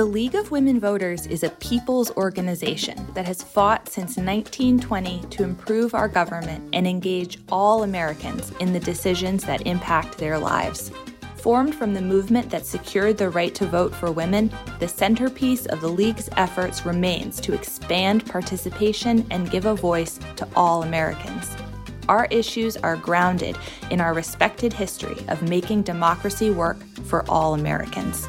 The League of Women Voters is a people's organization that has fought since 1920 to improve our government and engage all Americans in the decisions that impact their lives. Formed from the movement that secured the right to vote for women, the centerpiece of the League's efforts remains to expand participation and give a voice to all Americans. Our issues are grounded in our respected history of making democracy work for all Americans.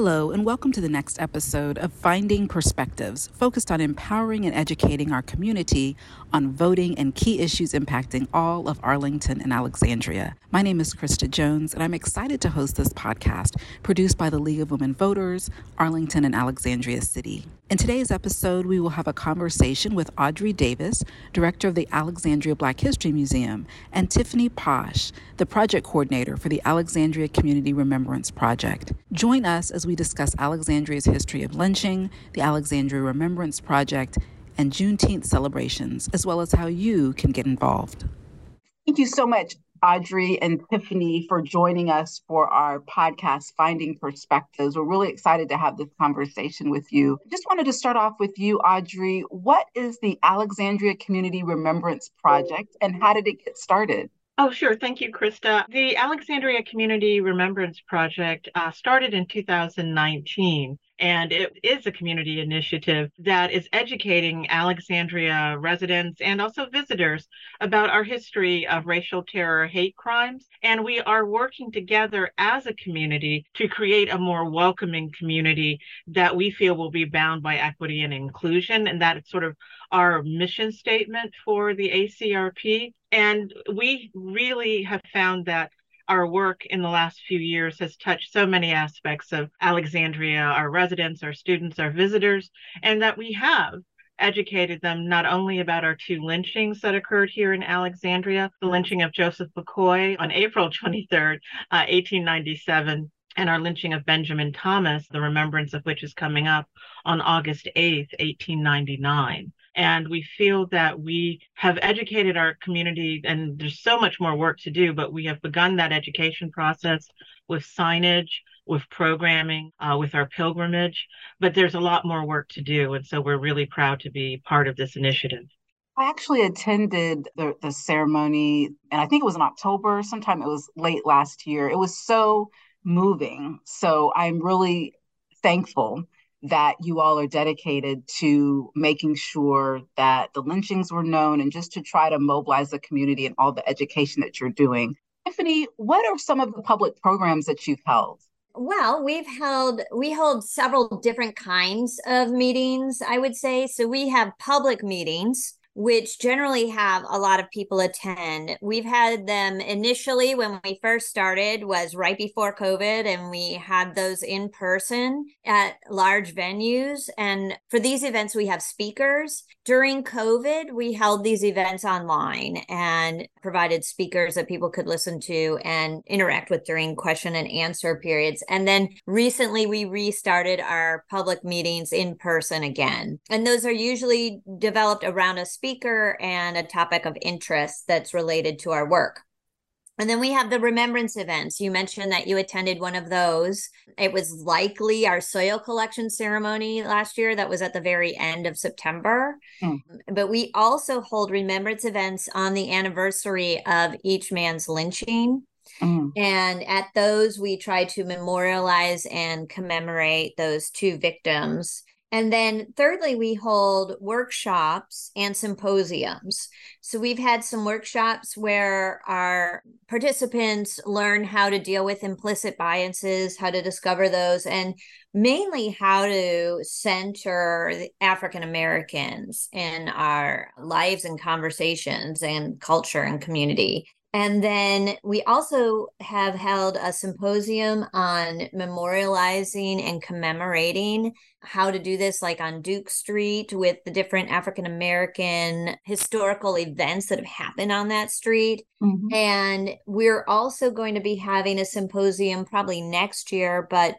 Hello, and welcome to the next episode of Finding Perspectives, focused on empowering and educating our community on voting and key issues impacting all of Arlington and Alexandria. My name is Krista Jones, and I'm excited to host this podcast produced by the League of Women Voters, Arlington and Alexandria City. In today's episode, we will have a conversation with Audrey Davis, director of the Alexandria Black History Museum, and Tiffany Pache, the project coordinator for the Alexandria Community Remembrance Project. Join us as we discuss Alexandria's history of lynching, the Alexandria Remembrance Project, and Juneteenth celebrations, as well as how you can get involved. Thank you so much. Audrey and Tiffany for joining us for our podcast, Finding Perspectives. We're really excited to have this conversation with you. Just wanted to start off with you, Audrey. What is the Alexandria Community Remembrance Project and how did it get started? Oh, sure. Thank you, Krista. The Alexandria Community Remembrance Project uh, started in 2019. And it is a community initiative that is educating Alexandria residents and also visitors about our history of racial terror, hate crimes. And we are working together as a community to create a more welcoming community that we feel will be bound by equity and inclusion. And that is sort of our mission statement for the ACRP. And we really have found that our work in the last few years has touched so many aspects of Alexandria, our residents, our students, our visitors, and that we have educated them not only about our two lynchings that occurred here in Alexandria, the lynching of Joseph McCoy on April 23rd, uh, 1897, and our lynching of Benjamin Thomas, the remembrance of which is coming up on August 8th, 1899. And we feel that we have educated our community, and there's so much more work to do, but we have begun that education process with signage, with programming, uh, with our pilgrimage. But there's a lot more work to do. And so we're really proud to be part of this initiative. I actually attended the, the ceremony, and I think it was in October, sometime it was late last year. It was so moving. So I'm really thankful that you all are dedicated to making sure that the lynchings were known and just to try to mobilize the community and all the education that you're doing. Tiffany, what are some of the public programs that you've held? Well, we've held we hold several different kinds of meetings, I would say. So we have public meetings which generally have a lot of people attend. We've had them initially when we first started was right before COVID and we had those in person at large venues and for these events we have speakers. During COVID, we held these events online and provided speakers that people could listen to and interact with during question and answer periods. And then recently we restarted our public meetings in person again. And those are usually developed around a speaker speaker and a topic of interest that's related to our work. And then we have the remembrance events. You mentioned that you attended one of those. It was likely our soil collection ceremony last year that was at the very end of September. Mm. But we also hold remembrance events on the anniversary of each man's lynching. Mm. And at those, we try to memorialize and commemorate those two victims and then, thirdly, we hold workshops and symposiums. So, we've had some workshops where our participants learn how to deal with implicit biases, how to discover those, and mainly how to center African Americans in our lives and conversations and culture and community. And then we also have held a symposium on memorializing and commemorating how to do this, like on Duke Street with the different African American historical events that have happened on that street. Mm-hmm. And we're also going to be having a symposium probably next year, but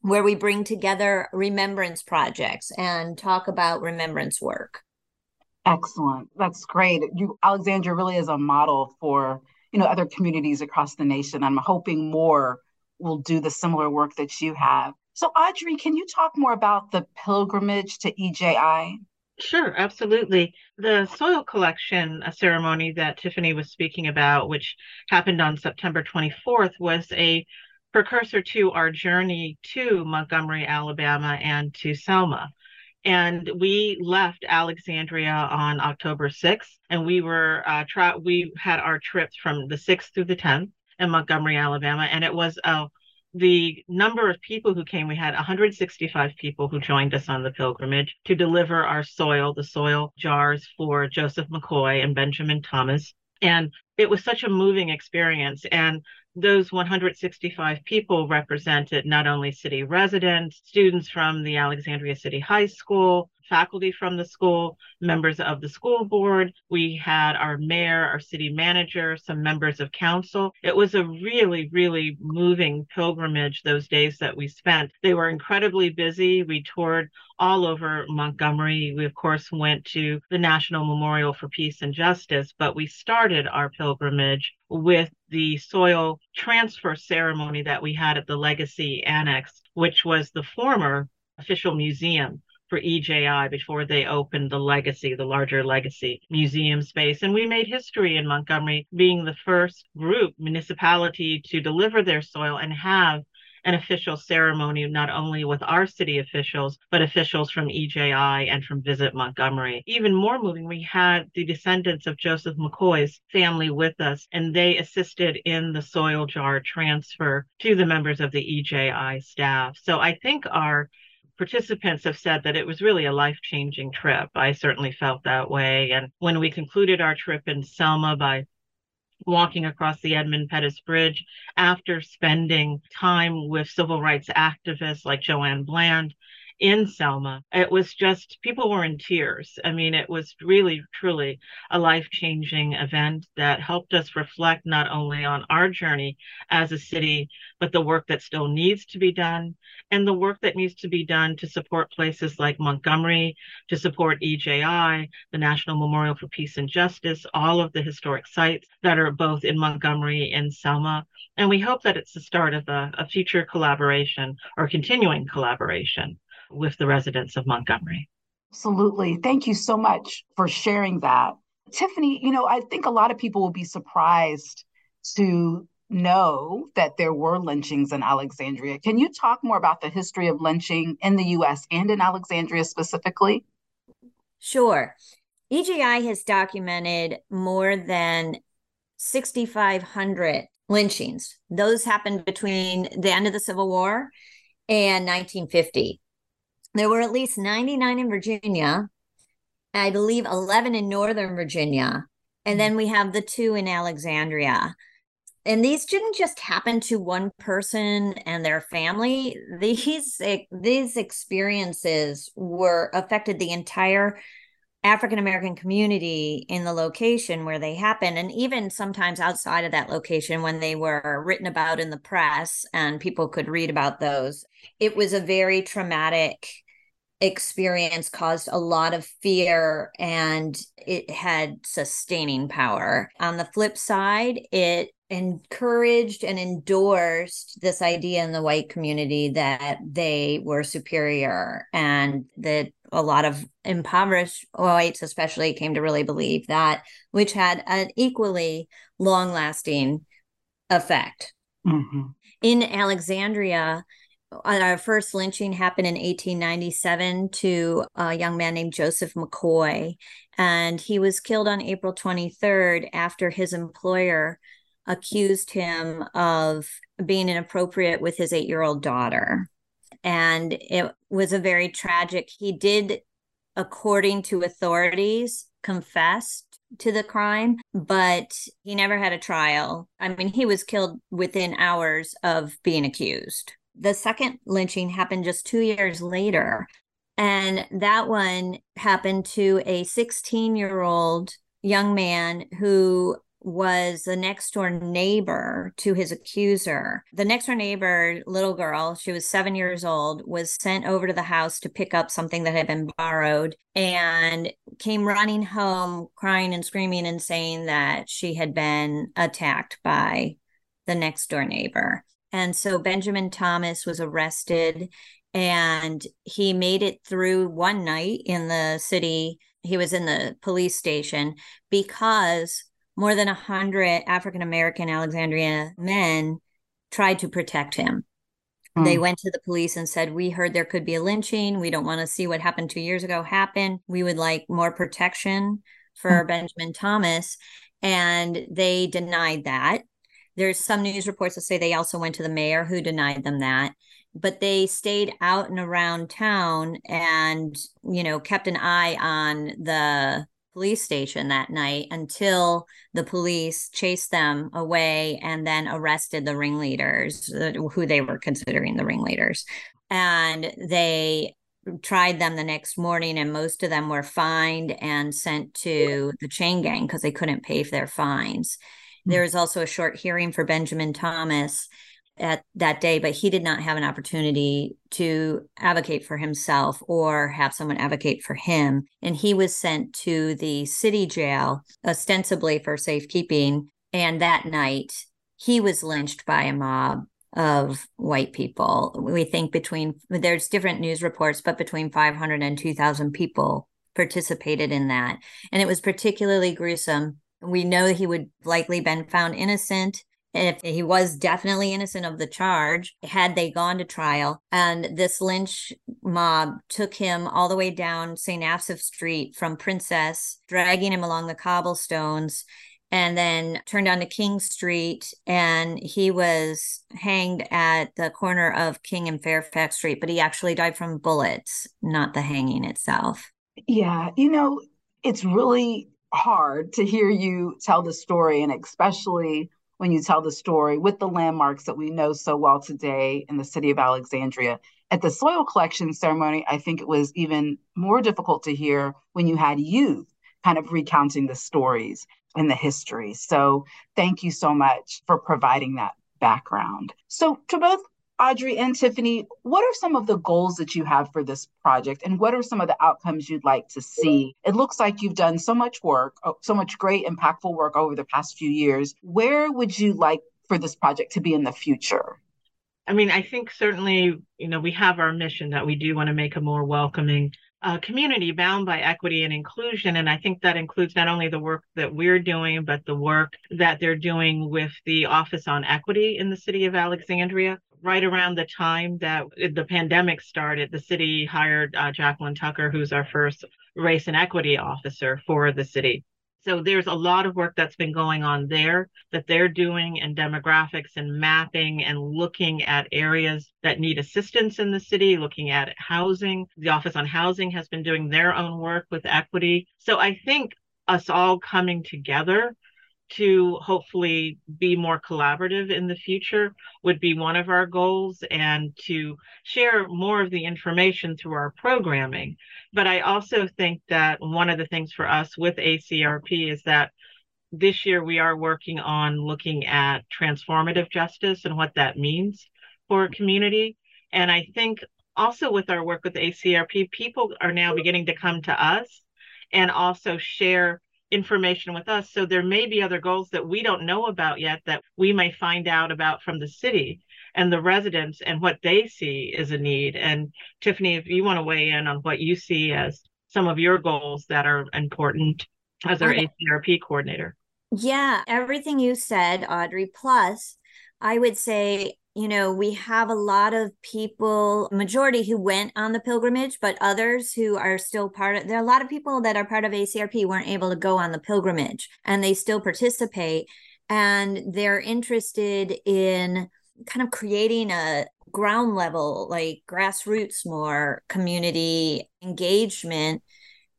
where we bring together remembrance projects and talk about remembrance work. Excellent. That's great. You Alexandria really is a model for, you know, other communities across the nation. I'm hoping more will do the similar work that you have. So Audrey, can you talk more about the pilgrimage to EJI? Sure, absolutely. The soil collection uh, ceremony that Tiffany was speaking about, which happened on September 24th, was a precursor to our journey to Montgomery, Alabama, and to Selma. And we left Alexandria on October 6th, and we were uh, tra- we had our trips from the 6th through the 10th in Montgomery, Alabama, and it was a the number of people who came, we had 165 people who joined us on the pilgrimage to deliver our soil, the soil jars for Joseph McCoy and Benjamin Thomas. And it was such a moving experience. And those 165 people represented not only city residents, students from the Alexandria City High School, faculty from the school, members of the school board. We had our mayor, our city manager, some members of council. It was a really, really moving pilgrimage those days that we spent. They were incredibly busy. We toured all over Montgomery. We, of course, went to the National Memorial for Peace and Justice, but we started our pilgrimage with the soil transfer ceremony that we had at the Legacy Annex, which was the former official museum for EJI before they opened the legacy, the larger legacy museum space. And we made history in Montgomery being the first group municipality to deliver their soil and have an official ceremony, not only with our city officials, but officials from EJI and from Visit Montgomery. Even more moving, we had the descendants of Joseph McCoy's family with us, and they assisted in the soil jar transfer to the members of the EJI staff. So I think our participants have said that it was really a life changing trip. I certainly felt that way. And when we concluded our trip in Selma by walking across the Edmund Pettus Bridge after spending time with civil rights activists like Joanne Bland in Selma. It was just, people were in tears. I mean, it was really, truly a life changing event that helped us reflect not only on our journey as a city, but the work that still needs to be done and the work that needs to be done to support places like Montgomery, to support EJI, the National Memorial for Peace and Justice, all of the historic sites that are both in Montgomery and Selma. And we hope that it's the start of a, a future collaboration or continuing collaboration with the residents of Montgomery. Absolutely. Thank you so much for sharing that. Tiffany, you know, I think a lot of people will be surprised to know that there were lynchings in Alexandria. Can you talk more about the history of lynching in the US and in Alexandria specifically? Sure. EJI has documented more than 6,500 lynchings. Those happened between the end of the Civil War and 1950. There were at least 99 in Virginia, I believe 11 in Northern Virginia, and hmm. then we have the two in Alexandria. And these didn't just happen to one person and their family. These these experiences were affected the entire African American community in the location where they happened, and even sometimes outside of that location when they were written about in the press and people could read about those. It was a very traumatic experience, caused a lot of fear, and it had sustaining power. On the flip side, it encouraged and endorsed this idea in the white community that they were superior and that a lot of impoverished whites especially came to really believe that which had an equally long lasting effect mm-hmm. in alexandria our first lynching happened in 1897 to a young man named Joseph McCoy. And he was killed on April 23rd after his employer accused him of being inappropriate with his eight year old daughter. And it was a very tragic, he did, according to authorities, confessed to the crime, but he never had a trial. I mean, he was killed within hours of being accused. The second lynching happened just two years later. And that one happened to a 16 year old young man who was the next door neighbor to his accuser. The next door neighbor, little girl, she was seven years old, was sent over to the house to pick up something that had been borrowed and came running home crying and screaming and saying that she had been attacked by the next door neighbor. And so Benjamin Thomas was arrested and he made it through one night in the city. He was in the police station because more than a hundred African American Alexandria men tried to protect him. Mm. They went to the police and said, We heard there could be a lynching. We don't want to see what happened two years ago happen. We would like more protection for mm. Benjamin Thomas. And they denied that. There's some news reports that say they also went to the mayor who denied them that but they stayed out and around town and you know kept an eye on the police station that night until the police chased them away and then arrested the ringleaders who they were considering the ringleaders and they tried them the next morning and most of them were fined and sent to the chain gang because they couldn't pay for their fines mm-hmm. there was also a short hearing for benjamin thomas at that day, but he did not have an opportunity to advocate for himself or have someone advocate for him. And he was sent to the city jail, ostensibly for safekeeping. And that night, he was lynched by a mob of white people. We think between, there's different news reports, but between 500 and 2,000 people participated in that. And it was particularly gruesome. We know he would likely been found innocent if he was definitely innocent of the charge had they gone to trial and this lynch mob took him all the way down st asaph street from princess dragging him along the cobblestones and then turned onto king street and he was hanged at the corner of king and fairfax street but he actually died from bullets not the hanging itself. Yeah you know it's really hard to hear you tell the story and especially when you tell the story with the landmarks that we know so well today in the city of Alexandria. At the soil collection ceremony, I think it was even more difficult to hear when you had youth kind of recounting the stories and the history. So thank you so much for providing that background. So, to both Audrey and Tiffany, what are some of the goals that you have for this project and what are some of the outcomes you'd like to see? It looks like you've done so much work, oh, so much great, impactful work over the past few years. Where would you like for this project to be in the future? I mean, I think certainly, you know, we have our mission that we do want to make a more welcoming uh, community bound by equity and inclusion. And I think that includes not only the work that we're doing, but the work that they're doing with the Office on Equity in the city of Alexandria right around the time that the pandemic started, the city hired uh, Jacqueline Tucker, who's our first race and equity officer for the city. So there's a lot of work that's been going on there that they're doing and demographics and mapping and looking at areas that need assistance in the city, looking at housing. The Office on Housing has been doing their own work with equity. So I think us all coming together to hopefully be more collaborative in the future would be one of our goals and to share more of the information through our programming. But I also think that one of the things for us with ACRP is that this year we are working on looking at transformative justice and what that means for a community. And I think also with our work with ACRP, people are now beginning to come to us and also share information with us. So there may be other goals that we don't know about yet that we may find out about from the city and the residents and what they see as a need. And Tiffany, if you want to weigh in on what you see as some of your goals that are important as our okay. ACRP coordinator. Yeah, everything you said, Audrey. Plus, I would say you know, we have a lot of people, majority who went on the pilgrimage, but others who are still part of, there are a lot of people that are part of ACRP weren't able to go on the pilgrimage and they still participate. And they're interested in kind of creating a ground level, like grassroots more community engagement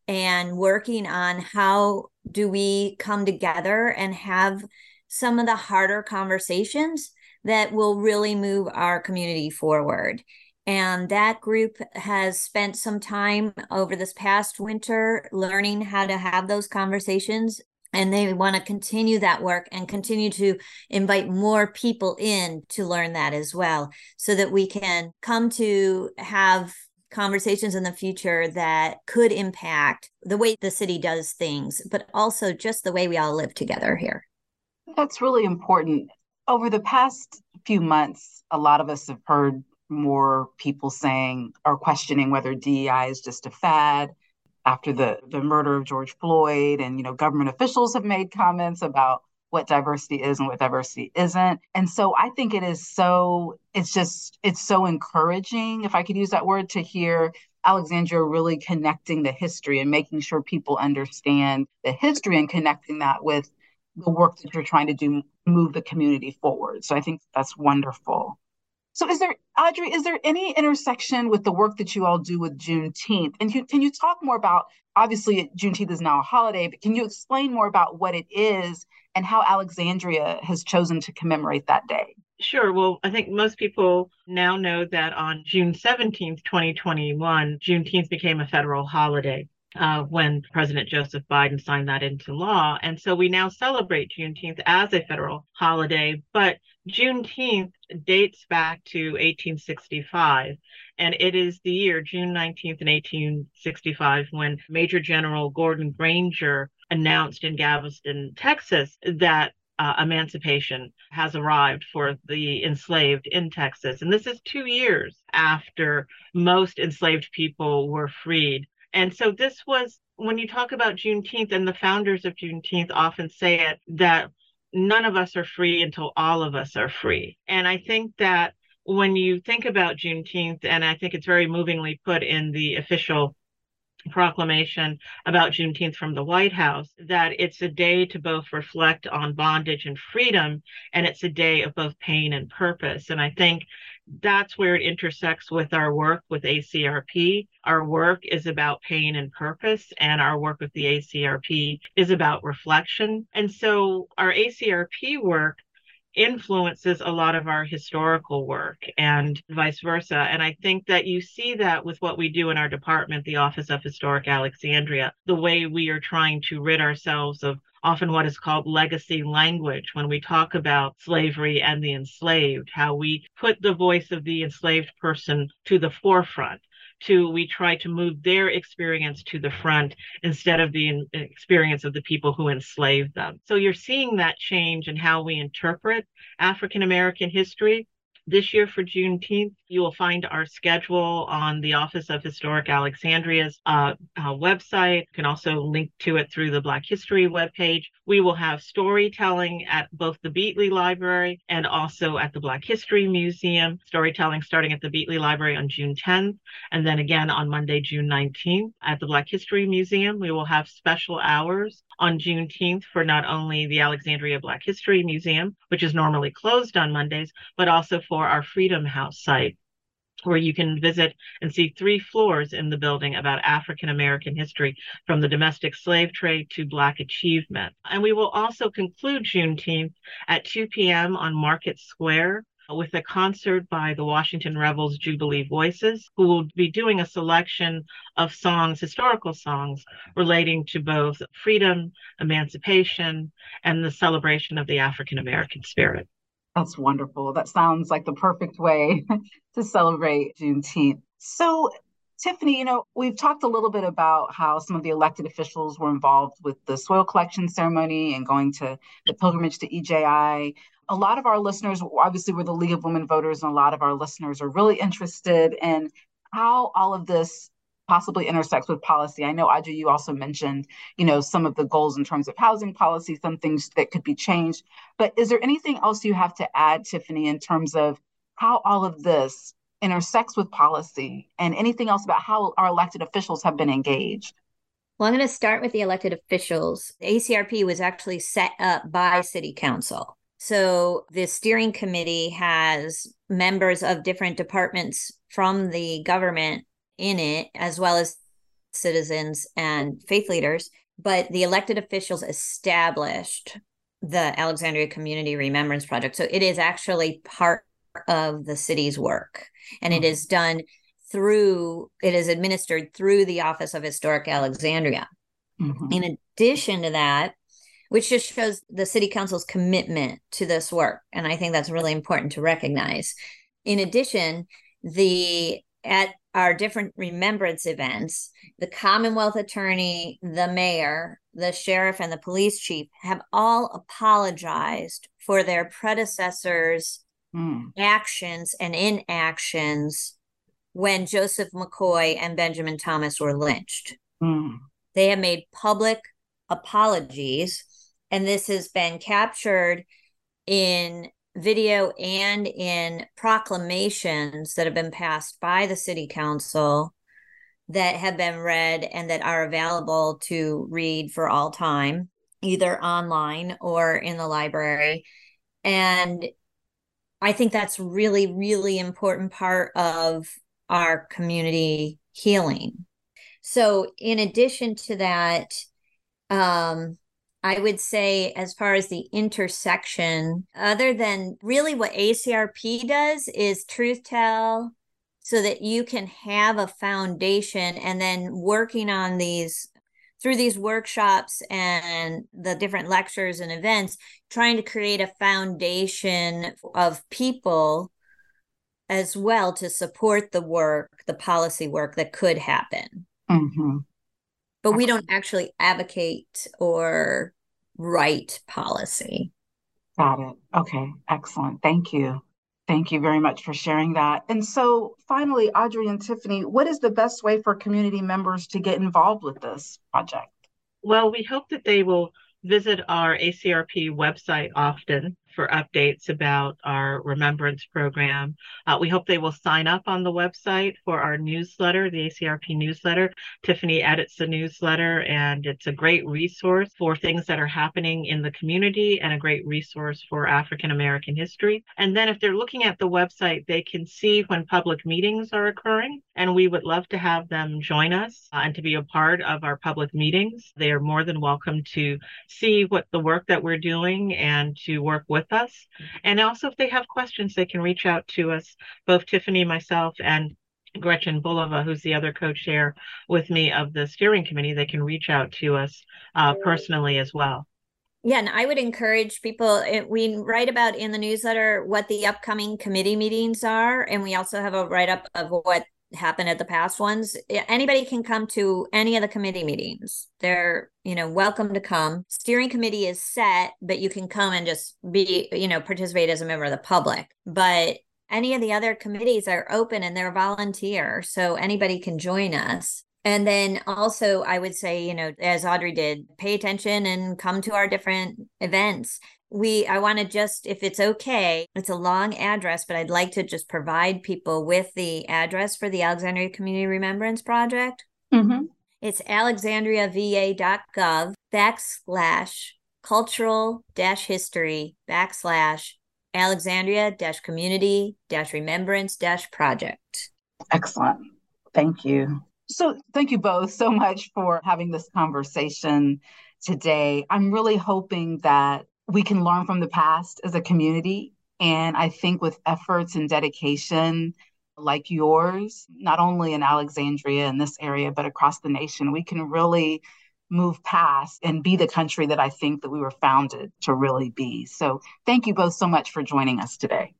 and working on how do we come together and have some of the harder conversations that will really move our community forward. And that group has spent some time over this past winter learning how to have those conversations and they want to continue that work and continue to invite more people in to learn that as well so that we can come to have conversations in the future that could impact the way the city does things but also just the way we all live together here that's really important over the past few months a lot of us have heard more people saying or questioning whether DEI is just a fad after the the murder of George Floyd and you know government officials have made comments about what diversity is and what diversity isn't. And so I think it is so it's just it's so encouraging if I could use that word to hear Alexandria really connecting the history and making sure people understand the history and connecting that with the work that you're trying to do move the community forward. So I think that's wonderful. So, is there, Audrey, is there any intersection with the work that you all do with Juneteenth? And can, can you talk more about, obviously, Juneteenth is now a holiday, but can you explain more about what it is and how Alexandria has chosen to commemorate that day? Sure. Well, I think most people now know that on June 17th, 2021, Juneteenth became a federal holiday uh, when President Joseph Biden signed that into law. And so we now celebrate Juneteenth as a federal holiday, but Juneteenth dates back to 1865. And it is the year, June 19th, in 1865, when Major General Gordon Granger announced in Galveston, Texas, that uh, emancipation has arrived for the enslaved in Texas. And this is two years after most enslaved people were freed and so this was when you talk about Juneteenth, and the founders of Juneteenth often say it that none of us are free until all of us are free. And I think that when you think about Juneteenth, and I think it's very movingly put in the official proclamation about Juneteenth from the White House that it's a day to both reflect on bondage and freedom, and it's a day of both pain and purpose. And I think that's where it intersects with our work with ACRP. Our work is about pain and purpose, and our work with the ACRP is about reflection. And so our ACRP work influences a lot of our historical work and vice versa. And I think that you see that with what we do in our department, the Office of Historic Alexandria, the way we are trying to rid ourselves of often what is called legacy language when we talk about slavery and the enslaved, how we put the voice of the enslaved person to the forefront. To we try to move their experience to the front instead of the experience of the people who enslaved them. So you're seeing that change in how we interpret African American history this year for Juneteenth. You will find our schedule on the Office of Historic Alexandria's uh, uh, website. You can also link to it through the Black History webpage. We will have storytelling at both the Beatley Library and also at the Black History Museum. Storytelling starting at the Beatley Library on June 10th, and then again on Monday, June 19th at the Black History Museum. We will have special hours on Juneteenth for not only the Alexandria Black History Museum, which is normally closed on Mondays, but also for our Freedom House site where you can visit and see three floors in the building about African American history from the domestic slave trade to Black achievement. And we will also conclude Juneteenth at 2 p.m. on Market Square with a concert by the Washington Revels Jubilee Voices, who will be doing a selection of songs, historical songs, relating to both freedom, emancipation, and the celebration of the African American spirit. That's wonderful. That sounds like the perfect way to celebrate Juneteenth. So, Tiffany, you know, we've talked a little bit about how some of the elected officials were involved with the soil collection ceremony and going to the pilgrimage to EJI. A lot of our listeners, obviously, we're the League of Women Voters, and a lot of our listeners are really interested in how all of this possibly intersects with policy. I know, Audrey, you also mentioned, you know, some of the goals in terms of housing policy, some things that could be changed. But is there anything else you have to add, Tiffany, in terms of how all of this intersects with policy and anything else about how our elected officials have been engaged? Well, I'm going to start with the elected officials. ACRP was actually set up by City Council. So the steering committee has members of different departments from the government in it, as well as citizens and faith leaders. But the elected officials established the Alexandria Community Remembrance Project. So it is actually part of the city's work and mm-hmm. it is done through, it is administered through the Office of Historic Alexandria. Mm-hmm. In addition to that, which just shows the city council's commitment to this work. And I think that's really important to recognize. In addition, the at our different remembrance events, the Commonwealth Attorney, the mayor, the sheriff, and the police chief have all apologized for their predecessors' mm. actions and inactions when Joseph McCoy and Benjamin Thomas were lynched. Mm. They have made public apologies, and this has been captured in video and in proclamations that have been passed by the city council that have been read and that are available to read for all time, either online or in the library. And I think that's really, really important part of our community healing. So, in addition to that, um, I would say, as far as the intersection, other than really what ACRP does is truth tell so that you can have a foundation and then working on these through these workshops and the different lectures and events, trying to create a foundation of people as well to support the work, the policy work that could happen. Mm-hmm. But we don't actually advocate or write policy. Got it. Okay, excellent. Thank you. Thank you very much for sharing that. And so, finally, Audrey and Tiffany, what is the best way for community members to get involved with this project? Well, we hope that they will visit our ACRP website often for updates about our remembrance program. Uh, we hope they will sign up on the website for our newsletter, the ACRP newsletter. Tiffany edits the newsletter, and it's a great resource for things that are happening in the community and a great resource for African American history. And then if they're looking at the website, they can see when public meetings are occurring, and we would love to have them join us uh, and to be a part of our public meetings. They are more than welcome to see what the work that we're doing and to work with with us. And also, if they have questions, they can reach out to us, both Tiffany, myself, and Gretchen Bulova, who's the other co-chair with me of the steering committee, they can reach out to us uh, personally as well. Yeah, and I would encourage people. We write about in the newsletter what the upcoming committee meetings are, and we also have a write up of what happen at the past ones anybody can come to any of the committee meetings. They're you know welcome to come. Steering committee is set but you can come and just be you know participate as a member of the public. But any of the other committees are open and they're volunteer so anybody can join us and then also i would say you know as audrey did pay attention and come to our different events. We i want to just if it's okay it's a long address but i'd like to just provide people with the address for the alexandria community remembrance project. Mm-hmm. it's alexandriava.gov backslash cultural dash history backslash alexandria dash community dash remembrance dash project. Excellent. Thank you so thank you both so much for having this conversation today i'm really hoping that we can learn from the past as a community. And I think with efforts and dedication like yours, not only in Alexandria in this area, but across the nation, we can really move past and be the country that I think that we were founded to really be. So thank you both so much for joining us today.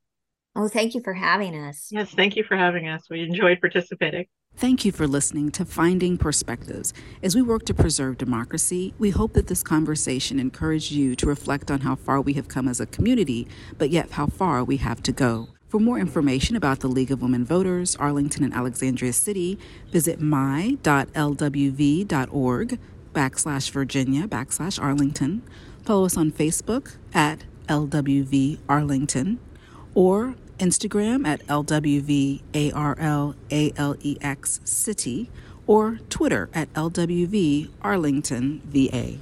Oh, thank you for having us. Yes, thank you for having us. We enjoyed participating. Thank you for listening to Finding Perspectives. As we work to preserve democracy, we hope that this conversation encouraged you to reflect on how far we have come as a community, but yet how far we have to go. For more information about the League of Women Voters, Arlington and Alexandria City, visit my.lwv.org backslash Virginia backslash Arlington. Follow us on Facebook at LWV Arlington or Instagram at LWVARLALEX City, or Twitter at LWV Arlington VA.